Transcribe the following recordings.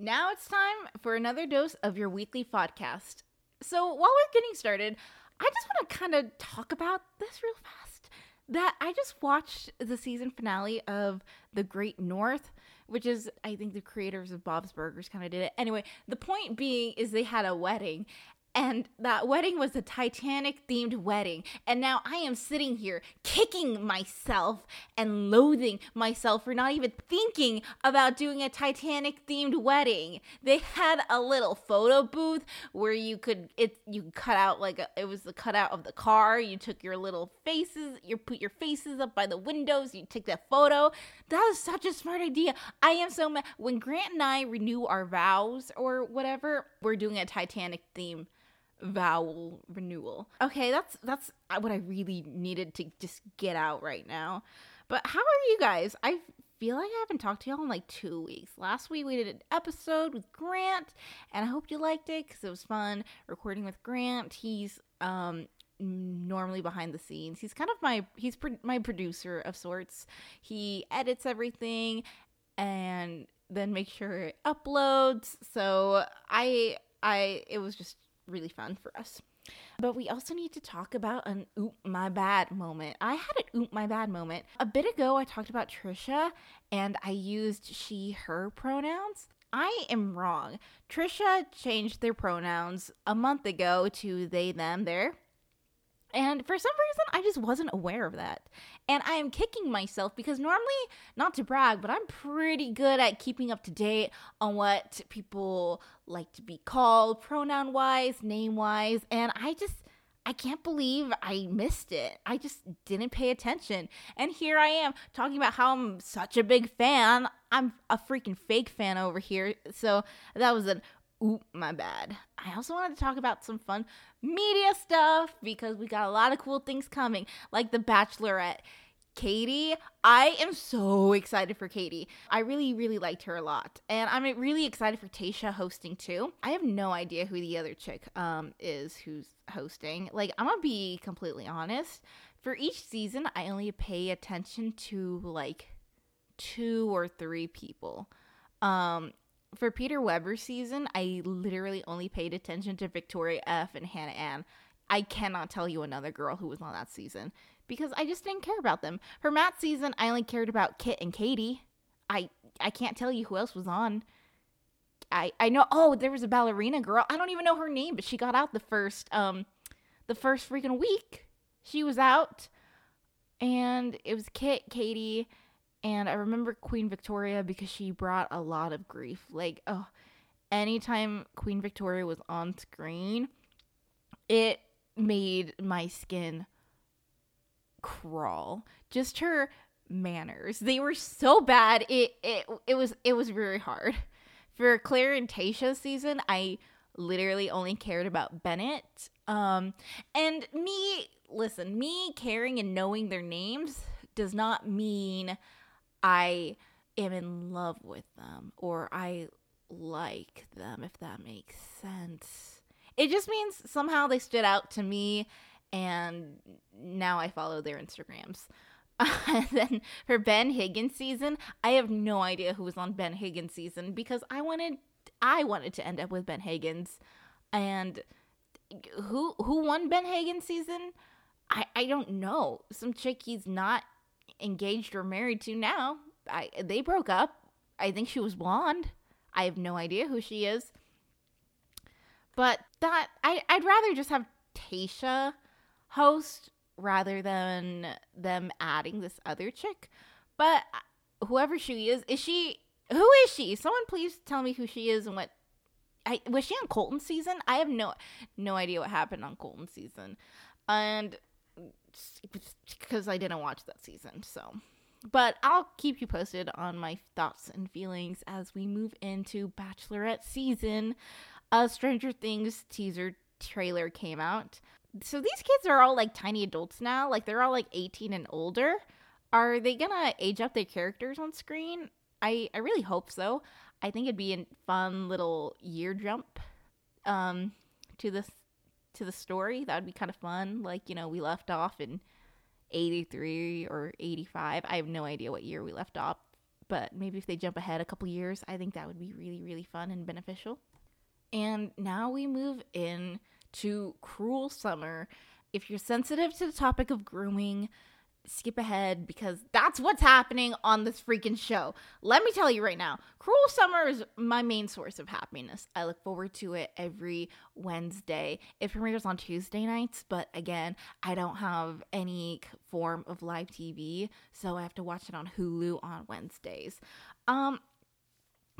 Now it's time for another dose of your weekly podcast. So, while we're getting started, I just want to kind of talk about this real fast. That I just watched the season finale of The Great North, which is, I think, the creators of Bob's Burgers kind of did it. Anyway, the point being is they had a wedding, and that wedding was a Titanic themed wedding. And now I am sitting here kicking myself and loathing myself for not even thinking about doing a Titanic themed wedding. They had a little photo booth where you could it you cut out like a, it was the cutout of the car. You took your little faces, you put your faces up by the windows, you take that photo. That was such a smart idea. I am so mad when Grant and I renew our vows or whatever, we're doing a Titanic theme vowel renewal. Okay, that's that's what I really needed to just get out right now. But how are you guys? I feel like I haven't talked to y'all in like two weeks. Last week we did an episode with Grant, and I hope you liked it because it was fun recording with Grant. He's um normally behind the scenes. He's kind of my he's pro- my producer of sorts. He edits everything and then make sure it uploads. So I I it was just really fun for us. But we also need to talk about an oop my bad moment. I had an oop my bad moment. A bit ago I talked about Trisha and I used she her pronouns. I am wrong. Trisha changed their pronouns a month ago to they them their. And for some reason, I just wasn't aware of that. And I am kicking myself because normally, not to brag, but I'm pretty good at keeping up to date on what people like to be called, pronoun wise, name wise. And I just, I can't believe I missed it. I just didn't pay attention. And here I am talking about how I'm such a big fan. I'm a freaking fake fan over here. So that was an Oop, my bad. I also wanted to talk about some fun media stuff because we got a lot of cool things coming, like The Bachelorette. Katie, I am so excited for Katie. I really, really liked her a lot. And I'm really excited for Tayshia hosting too. I have no idea who the other chick um is who's hosting. Like, I'm gonna be completely honest. For each season, I only pay attention to like two or three people. Um, for Peter Weber season, I literally only paid attention to Victoria F and Hannah Ann. I cannot tell you another girl who was on that season because I just didn't care about them. For Matt season, I only cared about Kit and Katie. I I can't tell you who else was on. I I know oh there was a ballerina girl. I don't even know her name, but she got out the first um the first freaking week. She was out and it was Kit, Katie, and I remember Queen Victoria because she brought a lot of grief. Like, oh, anytime Queen Victoria was on screen, it made my skin crawl. Just her manners. They were so bad. It it it was it was very hard. For Claire and Tayshia season, I literally only cared about Bennett. Um and me, listen, me caring and knowing their names does not mean I am in love with them or I like them, if that makes sense. It just means somehow they stood out to me and now I follow their Instagrams. and then for Ben Higgins season, I have no idea who was on Ben Higgins season because I wanted I wanted to end up with Ben Higgins. And who who won Ben Higgins season? I I don't know. Some chick he's not engaged or married to now. I they broke up. I think she was blonde. I have no idea who she is. But that I I'd rather just have Tayshia host rather than them adding this other chick. But uh, whoever she is, is she who is she? Someone please tell me who she is and what I was she on Colton season? I have no no idea what happened on Colton season. And because I didn't watch that season. So, but I'll keep you posted on my thoughts and feelings as we move into Bachelorette season. A Stranger Things teaser trailer came out. So these kids are all like tiny adults now. Like they're all like 18 and older. Are they gonna age up their characters on screen? I I really hope so. I think it'd be a fun little year jump um to this to the story. That would be kind of fun. Like, you know, we left off in 83 or 85. I have no idea what year we left off, but maybe if they jump ahead a couple years, I think that would be really, really fun and beneficial. And now we move in to Cruel Summer. If you're sensitive to the topic of grooming, skip ahead because that's what's happening on this freaking show. Let me tell you right now, Cruel Summer is my main source of happiness. I look forward to it every Wednesday. It premieres on Tuesday nights, but again, I don't have any form of live TV, so I have to watch it on Hulu on Wednesdays. Um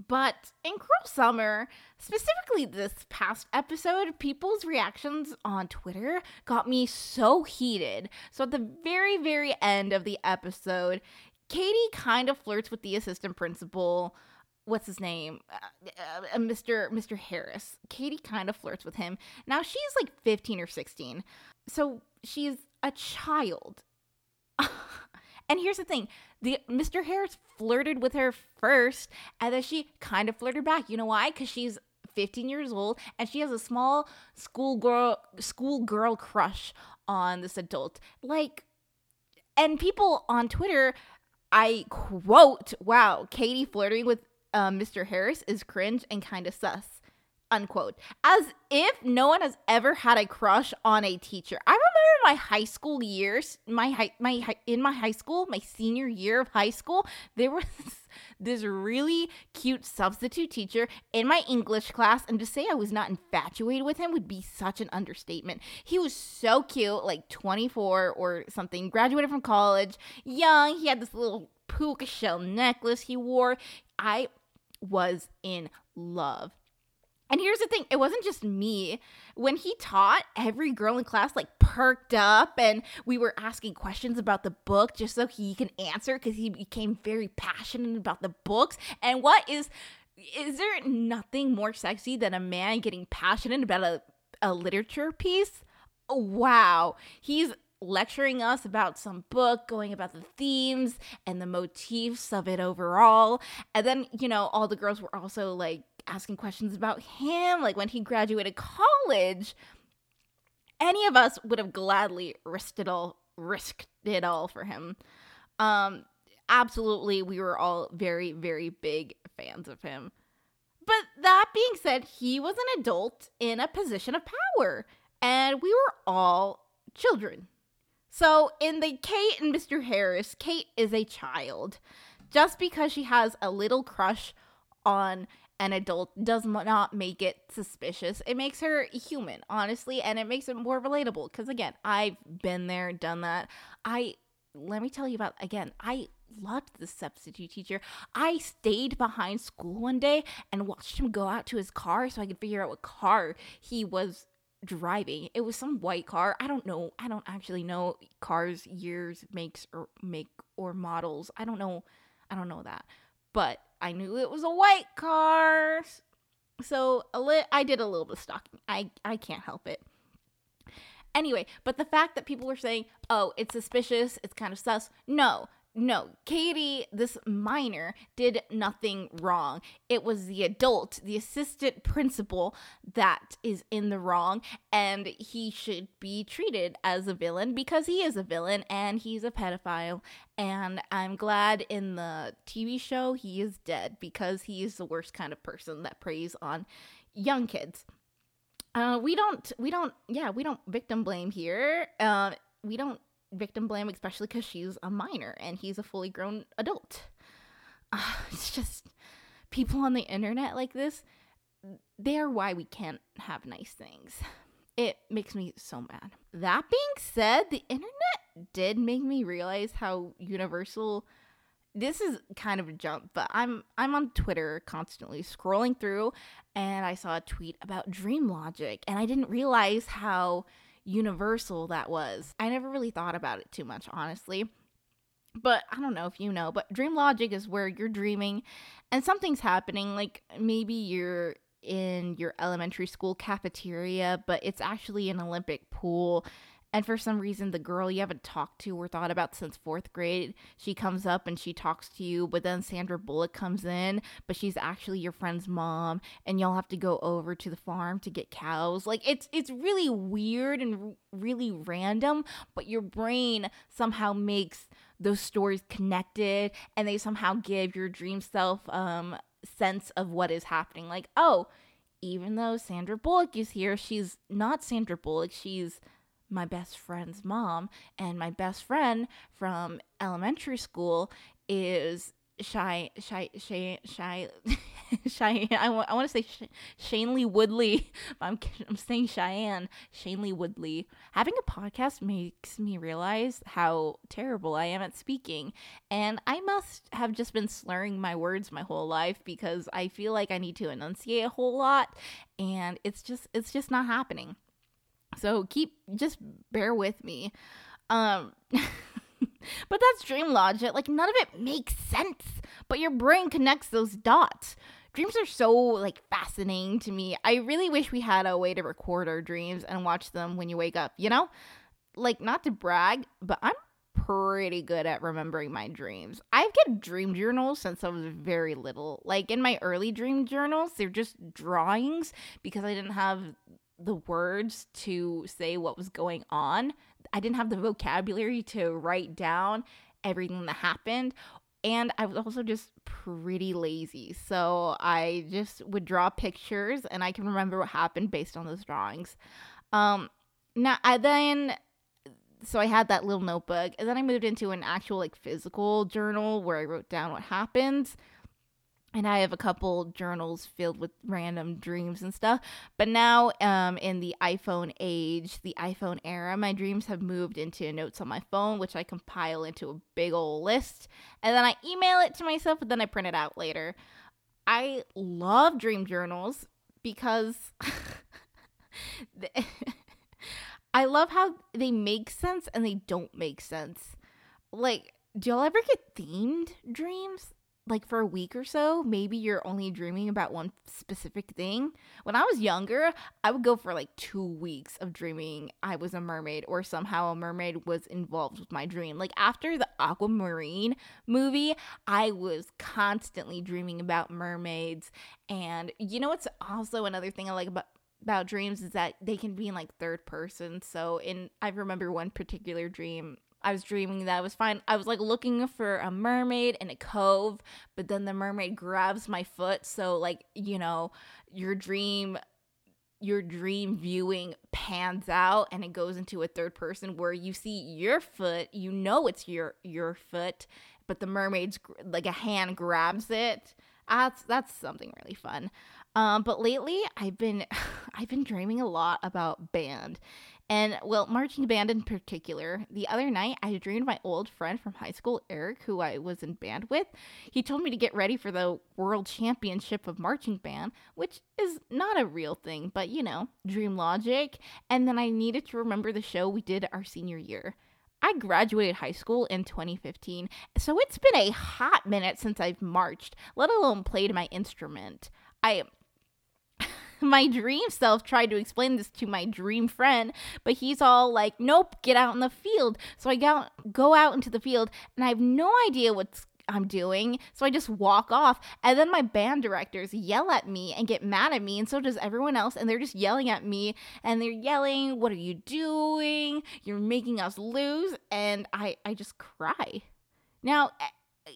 but in Cruel Summer, specifically this past episode, people's reactions on Twitter got me so heated. So at the very, very end of the episode, Katie kind of flirts with the assistant principal. What's his name? Uh, uh, Mr. Mr. Harris. Katie kind of flirts with him. Now she's like 15 or 16. So she's a child. and here's the thing the Mr. Harris flirted with her first, and then she kind of flirted back. You know why? Because she's 15 years old and she has a small schoolgirl schoolgirl crush on this adult. Like, and people on Twitter, I quote, "Wow, Katie flirting with uh, Mr. Harris is cringe and kind of sus." Unquote. As if no one has ever had a crush on a teacher. I remember my high school years my high my in my high school my senior year of high school there was this really cute substitute teacher in my english class. And to say i was not infatuated with him would be such an understatement. He was so cute like 24 or something graduated from college young. He had this little puka shell necklace he wore. I was in love and here's the thing, it wasn't just me. When he taught, every girl in class like perked up and we were asking questions about the book just so he can answer because he became very passionate about the books. And what is is there nothing more sexy than a man getting passionate about a, a literature piece? Wow. He's lecturing us about some book, going about the themes and the motifs of it overall. And then, you know, all the girls were also like asking questions about him, like when he graduated college. Any of us would have gladly risked it all, risked it all for him. Um, absolutely, we were all very, very big fans of him. But that being said, he was an adult in a position of power, and we were all children. So, in the Kate and Mr. Harris, Kate is a child. Just because she has a little crush on an adult does not make it suspicious. It makes her human, honestly, and it makes it more relatable. Because again, I've been there, done that. I let me tell you about again. I loved the substitute teacher. I stayed behind school one day and watched him go out to his car so I could figure out what car he was driving. It was some white car. I don't know. I don't actually know cars, years, makes or make or models. I don't know. I don't know that. But I knew it was a white car. So a li- I did a little bit of stalking. I, I can't help it. Anyway, but the fact that people were saying, oh, it's suspicious, it's kind of sus. No, no, Katie, this minor, did nothing wrong. It was the adult, the assistant principal, that is in the wrong, and he should be treated as a villain because he is a villain and he's a pedophile. And I'm glad in the TV show he is dead because he is the worst kind of person that preys on young kids. Uh, we don't, we don't, yeah, we don't victim blame here. Uh, we don't victim blame, especially because she's a minor and he's a fully grown adult. Uh, it's just people on the internet like this, they are why we can't have nice things. It makes me so mad. That being said, the internet did make me realize how universal this is kind of a jump, but I'm I'm on Twitter constantly scrolling through and I saw a tweet about dream logic and I didn't realize how universal that was. I never really thought about it too much, honestly. But I don't know if you know, but dream logic is where you're dreaming and something's happening. Like maybe you're in your elementary school cafeteria, but it's actually an Olympic pool and for some reason the girl you haven't talked to or thought about since fourth grade she comes up and she talks to you but then sandra bullock comes in but she's actually your friend's mom and y'all have to go over to the farm to get cows like it's it's really weird and really random but your brain somehow makes those stories connected and they somehow give your dream self um sense of what is happening. Like, oh, even though Sandra Bullock is here, she's not Sandra Bullock. She's my best friend's mom. And my best friend from elementary school is Shy, Shy, Shy, Shy, Cheyenne. I, w- I want to say Sh- Shailene Woodley. I'm, I'm saying Cheyenne. Shailene Woodley. Having a podcast makes me realize how terrible I am at speaking. And I must have just been slurring my words my whole life because I feel like I need to enunciate a whole lot. And it's just, it's just not happening. So keep, just bear with me. Um, but that's dream logic. Like none of it makes sense, but your brain connects those dots. Dreams are so like fascinating to me. I really wish we had a way to record our dreams and watch them when you wake up, you know? Like not to brag, but I'm pretty good at remembering my dreams. I've kept dream journals since I was very little. Like in my early dream journals, they're just drawings because I didn't have the words to say what was going on. I didn't have the vocabulary to write down everything that happened. And I was also just pretty lazy. So I just would draw pictures and I can remember what happened based on those drawings. Um now I then so I had that little notebook and then I moved into an actual like physical journal where I wrote down what happened and I have a couple journals filled with random dreams and stuff. But now, um, in the iPhone age, the iPhone era, my dreams have moved into notes on my phone, which I compile into a big old list, and then I email it to myself, and then I print it out later. I love dream journals because I love how they make sense and they don't make sense. Like, do y'all ever get themed dreams? Like for a week or so, maybe you're only dreaming about one specific thing. When I was younger, I would go for like two weeks of dreaming I was a mermaid or somehow a mermaid was involved with my dream. Like after the Aquamarine movie, I was constantly dreaming about mermaids. And you know what's also another thing I like about about dreams is that they can be in like third person. So in I remember one particular dream I was dreaming that I was fine. I was like looking for a mermaid in a cove, but then the mermaid grabs my foot. So like, you know, your dream your dream viewing pans out and it goes into a third person where you see your foot, you know it's your your foot, but the mermaid's like a hand grabs it. That's that's something really fun. Um, but lately I've been I've been dreaming a lot about band and well, marching band in particular. The other night, I dreamed my old friend from high school, Eric, who I was in band with. He told me to get ready for the World Championship of Marching Band, which is not a real thing, but you know, dream logic. And then I needed to remember the show we did our senior year. I graduated high school in 2015, so it's been a hot minute since I've marched, let alone played my instrument. I my dream self tried to explain this to my dream friend, but he's all like, "Nope, get out in the field." So I go go out into the field, and I have no idea what's I'm doing. So I just walk off. And then my band directors yell at me and get mad at me. And so does everyone else. And they're just yelling at me. And they're yelling, What are you doing? You're making us lose. And I, I just cry. Now,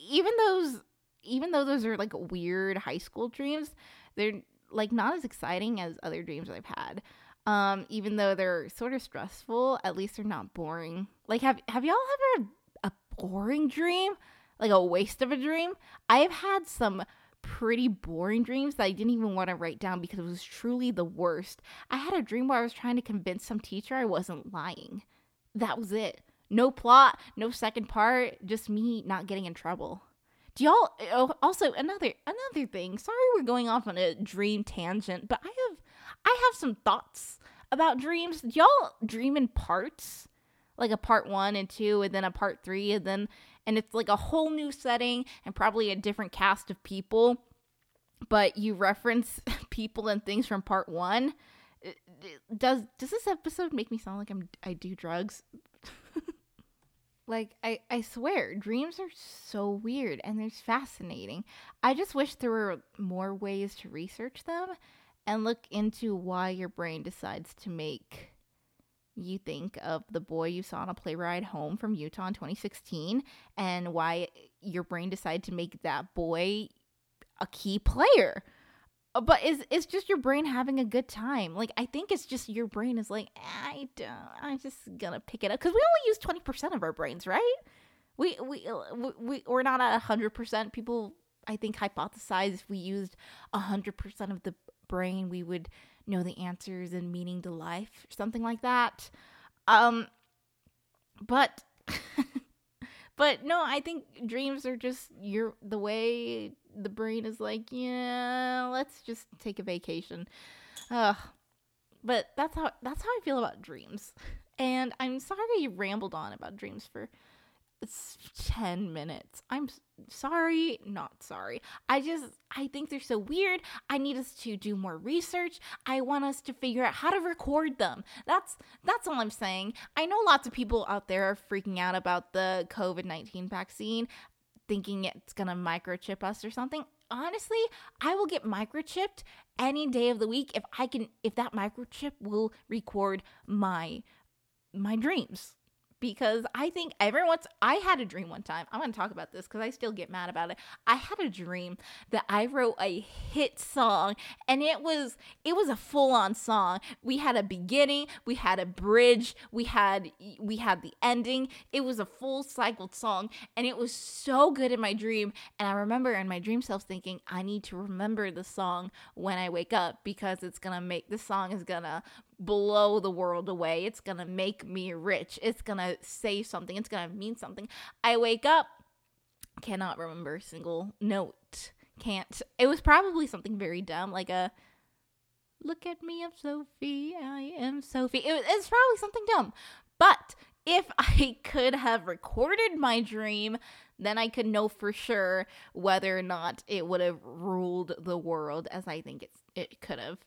even those even though those are like weird high school dreams, they're like not as exciting as other dreams I've had. Um, even though they're sort of stressful, at least they're not boring. Like have have y'all ever a boring dream? Like a waste of a dream? I've had some pretty boring dreams that I didn't even want to write down because it was truly the worst. I had a dream where I was trying to convince some teacher I wasn't lying. That was it. No plot, no second part, just me not getting in trouble. Do y'all eh, oh, also another another thing? Sorry, we're going off on a dream tangent, but I have I have some thoughts about dreams. Do y'all dream in parts? Like a part 1 and 2 and then a part 3 and then and it's like a whole new setting and probably a different cast of people, but you reference people and things from part 1. Eh, does does this episode make me sound like I'm I do drugs? Like I, I swear, dreams are so weird and they're fascinating. I just wish there were more ways to research them and look into why your brain decides to make you think of the boy you saw on a play ride home from Utah in 2016 and why your brain decided to make that boy a key player. Uh, but is it's just your brain having a good time. Like I think it's just your brain is like I don't I'm just gonna pick it up because we only use 20% of our brains, right? We we we we're not at 100%. People I think hypothesize if we used 100% of the brain, we would know the answers and meaning to life, something like that. Um, but but no, I think dreams are just your the way the brain is like, yeah, let's just take a vacation. Ugh. But that's how that's how I feel about dreams. And I'm sorry I rambled on about dreams for 10 minutes. I'm sorry, not sorry. I just I think they're so weird. I need us to do more research. I want us to figure out how to record them. That's that's all I'm saying. I know lots of people out there are freaking out about the COVID-19 vaccine thinking it's to microchip us or something. Honestly, I will get microchipped any day of the week if I can if that microchip will record my my dreams because I think everyone's. I had a dream one time. I'm going to talk about this because I still get mad about it. I had a dream that I wrote a hit song, and it was it was a full on song. We had a beginning, we had a bridge, we had we had the ending. It was a full cycled song, and it was so good in my dream. And I remember in my dream self thinking, I need to remember the song when I wake up because it's gonna make the song is gonna blow the world away. It's going to make me rich. It's going to say something. It's going to mean something. I wake up, cannot remember a single note. Can't. It was probably something very dumb, like a look at me, I'm Sophie. I am Sophie. It was, it's probably something dumb. But if I could have recorded my dream, then I could know for sure whether or not it would have ruled the world as I think it's, it could have.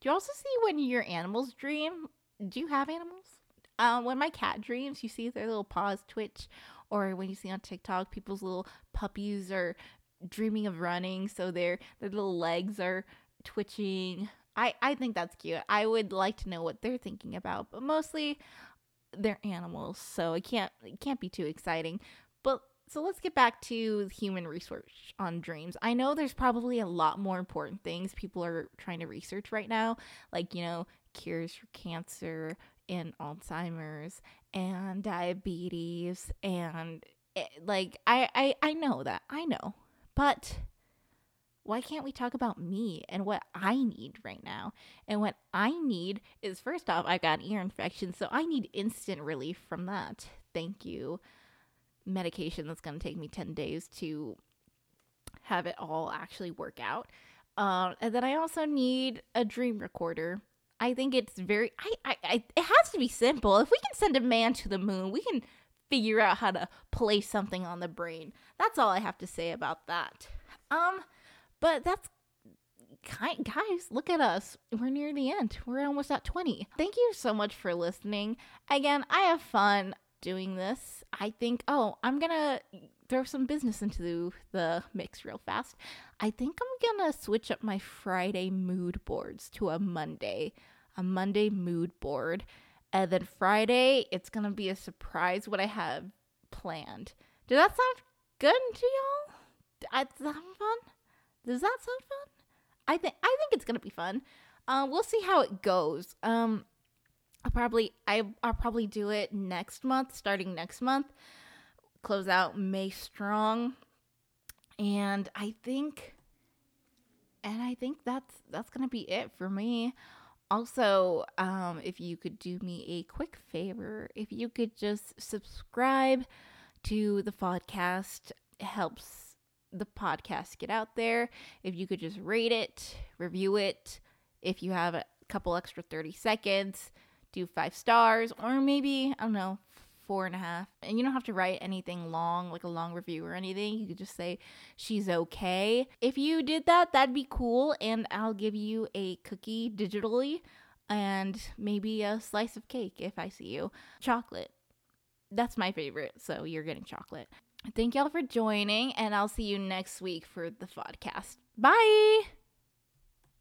Do you also see when your animals dream? Do you have animals? Um, when my cat dreams, you see their little paws twitch, or when you see on TikTok, people's little puppies are dreaming of running, so their their little legs are twitching. I I think that's cute. I would like to know what they're thinking about, but mostly they're animals, so it can't it can't be too exciting. So let's get back to human research on dreams. I know there's probably a lot more important things people are trying to research right now, like, you know, cures for cancer and Alzheimer's and diabetes and it, eh, like I, I I know that. I know. But why can't we talk about me and what I need right now? And what I need is first off, I've got an ear infection, so I need instant relief from that. Thank you medication that's going to take me 10 days to have it all actually work out. Uh, and then I also need a dream recorder. I think it's very, I, I, I, it has to be simple. If we can send a man to the moon, we can figure out how to place something on the brain. That's all I have to say about that. Um, but that's guys look at us we're near the end we're almost at 20 thank you so much for listening again i have fun doing this, I think, oh, I'm gonna throw some business into the mix real fast. I think I'm gonna switch up my Friday mood boards to a Monday, a Monday mood board. And then Friday, it's gonna be a surprise what I have planned. Does that sound good to y'all? Does that sound fun? Does that sound fun? I think I think it's gonna be fun. Uh, we'll see how it goes. Um, I'll probably I I'll probably do it next month, starting next month. Close out May strong. And I think and I think that's that's to be it for me. Also, um if you could do me a quick favor, if you could just subscribe to the podcast, helps the podcast get out there. If you could just rate it, review it, if you have a couple extra 30 seconds, do five stars or maybe, I don't know, four and a half. And you don't have to write anything long, like a long review or anything. You could just say, she's okay. If you did that, that'd be cool. And I'll give you a cookie digitally and maybe a slice of cake if I see you. Chocolate. That's my favorite. So you're getting chocolate. Thank y'all for joining, and I'll see you next week for the podcast. Bye.